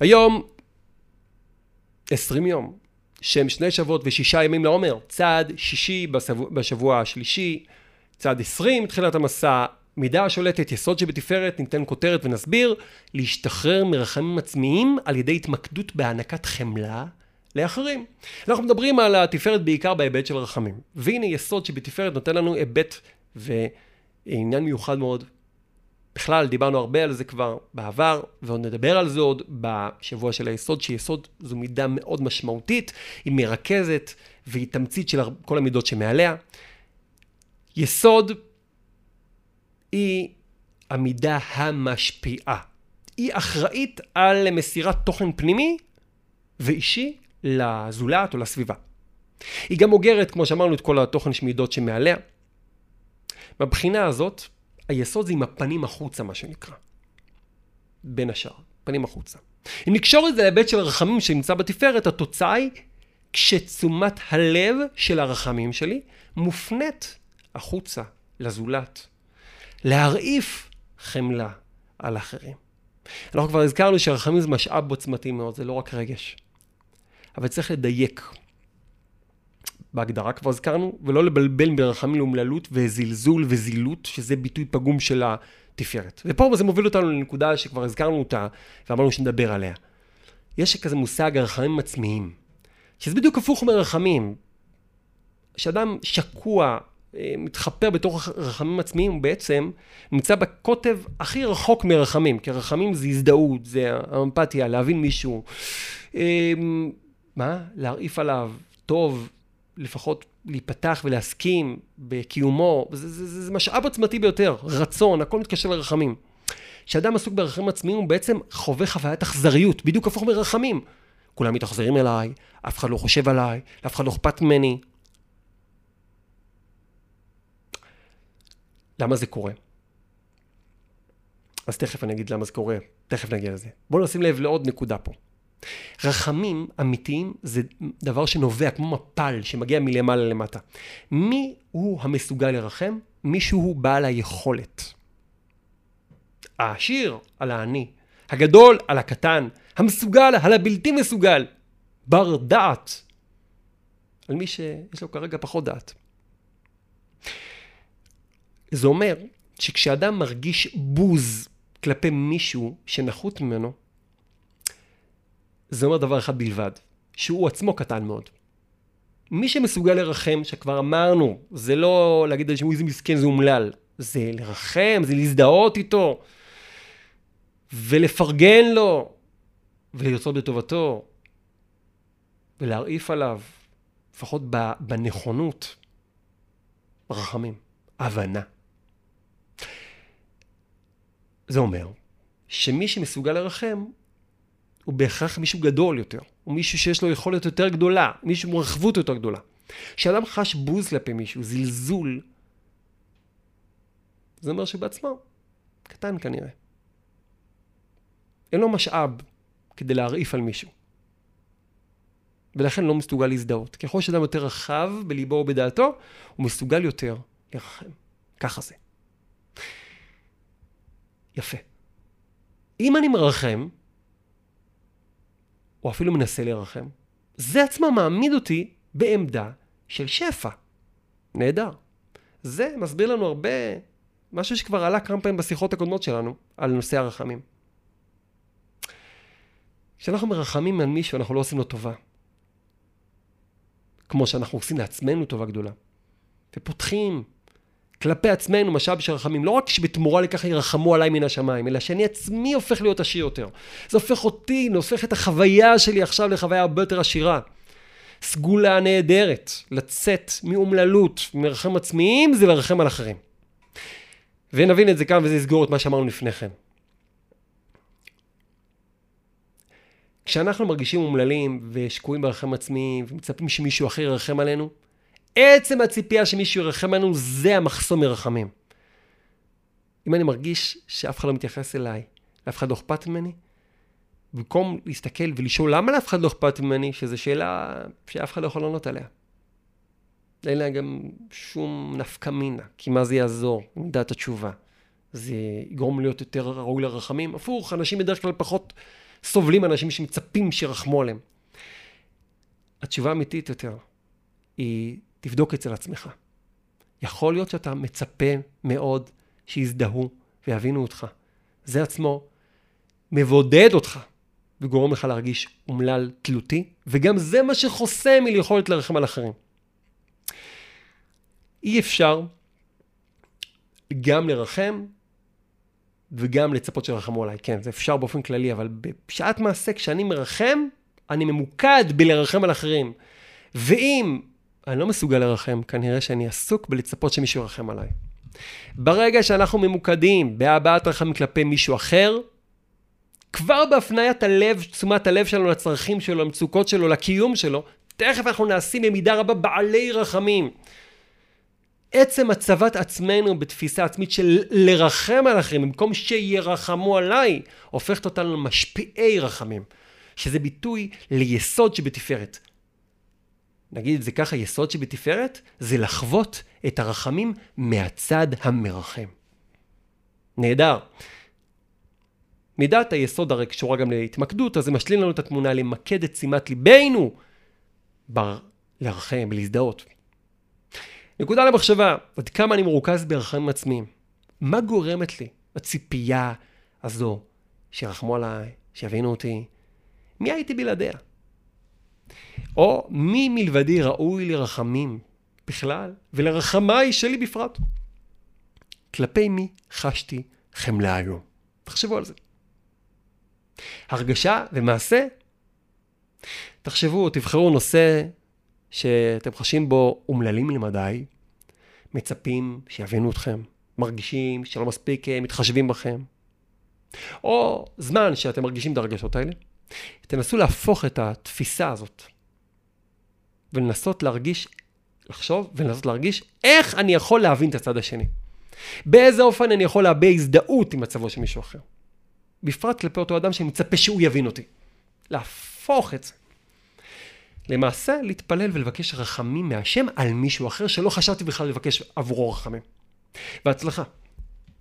היום, 20 יום, שהם שני שבועות ושישה ימים לעומר, צעד שישי בשבוע, בשבוע השלישי, צעד 20, תחילת המסע, מידה השולטת, יסוד שבתפארת, ניתן כותרת ונסביר, להשתחרר מרחמים עצמיים על ידי התמקדות בהענקת חמלה לאחרים. אנחנו מדברים על התפארת בעיקר בהיבט של רחמים. והנה יסוד שבתפארת נותן לנו היבט ועניין מיוחד מאוד. בכלל, דיברנו הרבה על זה כבר בעבר, ועוד נדבר על זה עוד בשבוע של היסוד, שיסוד זו מידה מאוד משמעותית, היא מרכזת והיא תמצית של כל המידות שמעליה. יסוד היא המידה המשפיעה. היא אחראית על מסירת תוכן פנימי ואישי לזולת או לסביבה. היא גם אוגרת, כמו שאמרנו, את כל התוכן שמידות שמעליה. מבחינה הזאת, היסוד זה עם הפנים החוצה, מה שנקרא. בין השאר, פנים החוצה. אם נקשור את זה להיבט של הרחמים שנמצא בתפארת, התוצאה היא כשתשומת הלב של הרחמים שלי מופנית החוצה, לזולת. להרעיף חמלה על אחרים. אנחנו כבר הזכרנו שרחמים זה משאב עוצמתי מאוד, זה לא רק רגש. אבל צריך לדייק. בהגדרה כבר הזכרנו, ולא לבלבל ברחמים לאומללות וזלזול וזילות, שזה ביטוי פגום של התפארת. ופה זה מוביל אותנו לנקודה שכבר הזכרנו אותה, ואמרנו שנדבר עליה. יש כזה מושג הרחמים עצמיים, שזה בדיוק הפוך מרחמים. כשאדם שקוע, אה, מתחפר בתוך רחמים עצמיים, הוא בעצם נמצא בקוטב הכי רחוק מרחמים, כי רחמים זה הזדהות, זה אמפתיה, להבין מישהו. אה, מה? להרעיף עליו טוב, לפחות להיפתח ולהסכים בקיומו, זה, זה, זה, זה משאב עוצמתי ביותר, רצון, הכל מתקשר לרחמים. כשאדם עסוק ברחמים עצמיים הוא בעצם חווה חוויית אכזריות, בדיוק הפוך מרחמים. כולם מתאכזרים אליי, אף אחד לא חושב עליי, לאף אחד לא אכפת ממני. למה זה קורה? אז תכף אני אגיד למה זה קורה, תכף נגיע לזה. בואו נשים לב לעוד נקודה פה. רחמים אמיתיים זה דבר שנובע כמו מפל שמגיע מלמעלה למטה. מי הוא המסוגל לרחם? מישהו בעל היכולת. העשיר על העני, הגדול על הקטן, המסוגל על הבלתי מסוגל, בר דעת על מי שיש לו כרגע פחות דעת. זה אומר שכשאדם מרגיש בוז כלפי מישהו שנחות ממנו, זה אומר דבר אחד בלבד, שהוא עצמו קטן מאוד. מי שמסוגל לרחם, שכבר אמרנו, זה לא להגיד על שהוא איזה מסכן, זה אומלל, זה לרחם, זה להזדהות איתו, ולפרגן לו, ולרצות בטובתו, ולהרעיף עליו, לפחות בנכונות, רחמים, הבנה. זה אומר שמי שמסוגל לרחם, הוא בהכרח מישהו גדול יותר, הוא מישהו שיש לו יכולת יותר גדולה, מישהו עם רחבות יותר גדולה. כשאדם חש בוז כלפי מישהו, זלזול, זה אומר שבעצמו קטן כנראה. אין לו משאב כדי להרעיף על מישהו. ולכן לא מסוגל להזדהות. ככל שאדם יותר רחב בליבו ובדעתו, הוא מסוגל יותר לרחם. ככה זה. יפה. אם אני מרחם, או אפילו מנסה לרחם, זה עצמו מעמיד אותי בעמדה של שפע. נהדר. זה מסביר לנו הרבה, משהו שכבר עלה כמה פעמים בשיחות הקודמות שלנו, על נושא הרחמים. כשאנחנו מרחמים על מישהו, אנחנו לא עושים לו טובה. כמו שאנחנו עושים לעצמנו טובה גדולה. ופותחים כלפי עצמנו משאב של רחמים. לא רק שבתמורה לכך ירחמו עליי מן השמיים, אלא שאני עצמי הופך להיות עשיר יותר. זה הופך אותי, זה הופך את החוויה שלי עכשיו לחוויה הרבה יותר עשירה. סגולה נהדרת, לצאת מאומללות, מרחם עצמיים, זה לרחם על אחרים. ונבין את זה כאן וזה יסגור את מה שאמרנו לפני כן. כשאנחנו מרגישים אומללים ושקועים ברחם עצמיים ומצפים שמישהו אחר ירחם עלינו, עצם הציפייה שמישהו ירחם עלינו זה המחסום מרחמים. אם אני מרגיש שאף אחד לא מתייחס אליי, לאף אחד לא אכפת ממני, במקום להסתכל ולשאול למה לאף אחד לא אכפת ממני, שזו שאלה שאף אחד לא יכול לענות עליה. אין לה גם שום נפקא מינה, כי מה זה יעזור, מידת התשובה. זה יגרום להיות יותר ראוי לרחמים. הפוך, אנשים בדרך כלל פחות סובלים אנשים שמצפים שירחמו עליהם. התשובה האמיתית יותר היא, תבדוק אצל עצמך. יכול להיות שאתה מצפה מאוד שיזדהו ויבינו אותך. זה עצמו מבודד אותך וגורם לך להרגיש אומלל תלותי, וגם זה מה שחוסם מליכולת לרחם על אחרים. אי אפשר גם לרחם וגם לצפות שירחמו עליי. כן, זה אפשר באופן כללי, אבל בשעת מעשה, כשאני מרחם, אני ממוקד בלרחם על אחרים. ואם אני לא מסוגל לרחם, כנראה שאני עסוק בלצפות שמישהו ירחם עליי. ברגע שאנחנו ממוקדים בהבעת רחמים כלפי מישהו אחר, כבר בהפניית הלב, תשומת הלב שלנו לצרכים שלו, למצוקות שלו, לקיום שלו, תכף אנחנו נעשים במידה רבה בעלי רחמים. עצם הצבת עצמנו בתפיסה עצמית של לרחם על אחרים במקום שירחמו עליי, הופכת אותנו למשפיעי רחמים, שזה ביטוי ליסוד שבתפארת. נגיד את זה ככה, יסוד שבתפארת זה לחוות את הרחמים מהצד המרחם. נהדר. מידת היסוד הרי קשורה גם להתמקדות, אז זה משלים לנו את התמונה למקד את שימת ליבנו לרחם, להזדהות. נקודה למחשבה, עד כמה אני מרוכז ברחמים עצמיים. מה גורמת לי הציפייה הזו שירחמו עליי, שיבינו אותי? מי הייתי בלעדיה? או מי מלבדי ראוי לרחמים בכלל, ולרחמיי שלי בפרט? כלפי מי חשתי חמלה היום? תחשבו על זה. הרגשה ומעשה? תחשבו, תבחרו נושא שאתם חשים בו אומללים למדי, מצפים שיבינו אתכם, מרגישים שלא מספיק אה, מתחשבים בכם, או זמן שאתם מרגישים את הרגשות האלה, תנסו להפוך את התפיסה הזאת ולנסות להרגיש, לחשוב ולנסות להרגיש איך אני יכול להבין את הצד השני. באיזה אופן אני יכול להביע הזדהות עם מצבו של מישהו אחר. בפרט כלפי אותו אדם שמצפה שהוא יבין אותי. להפוך את זה. למעשה, להתפלל ולבקש רחמים מהשם על מישהו אחר שלא חשבתי בכלל לבקש עבורו רחמים. בהצלחה.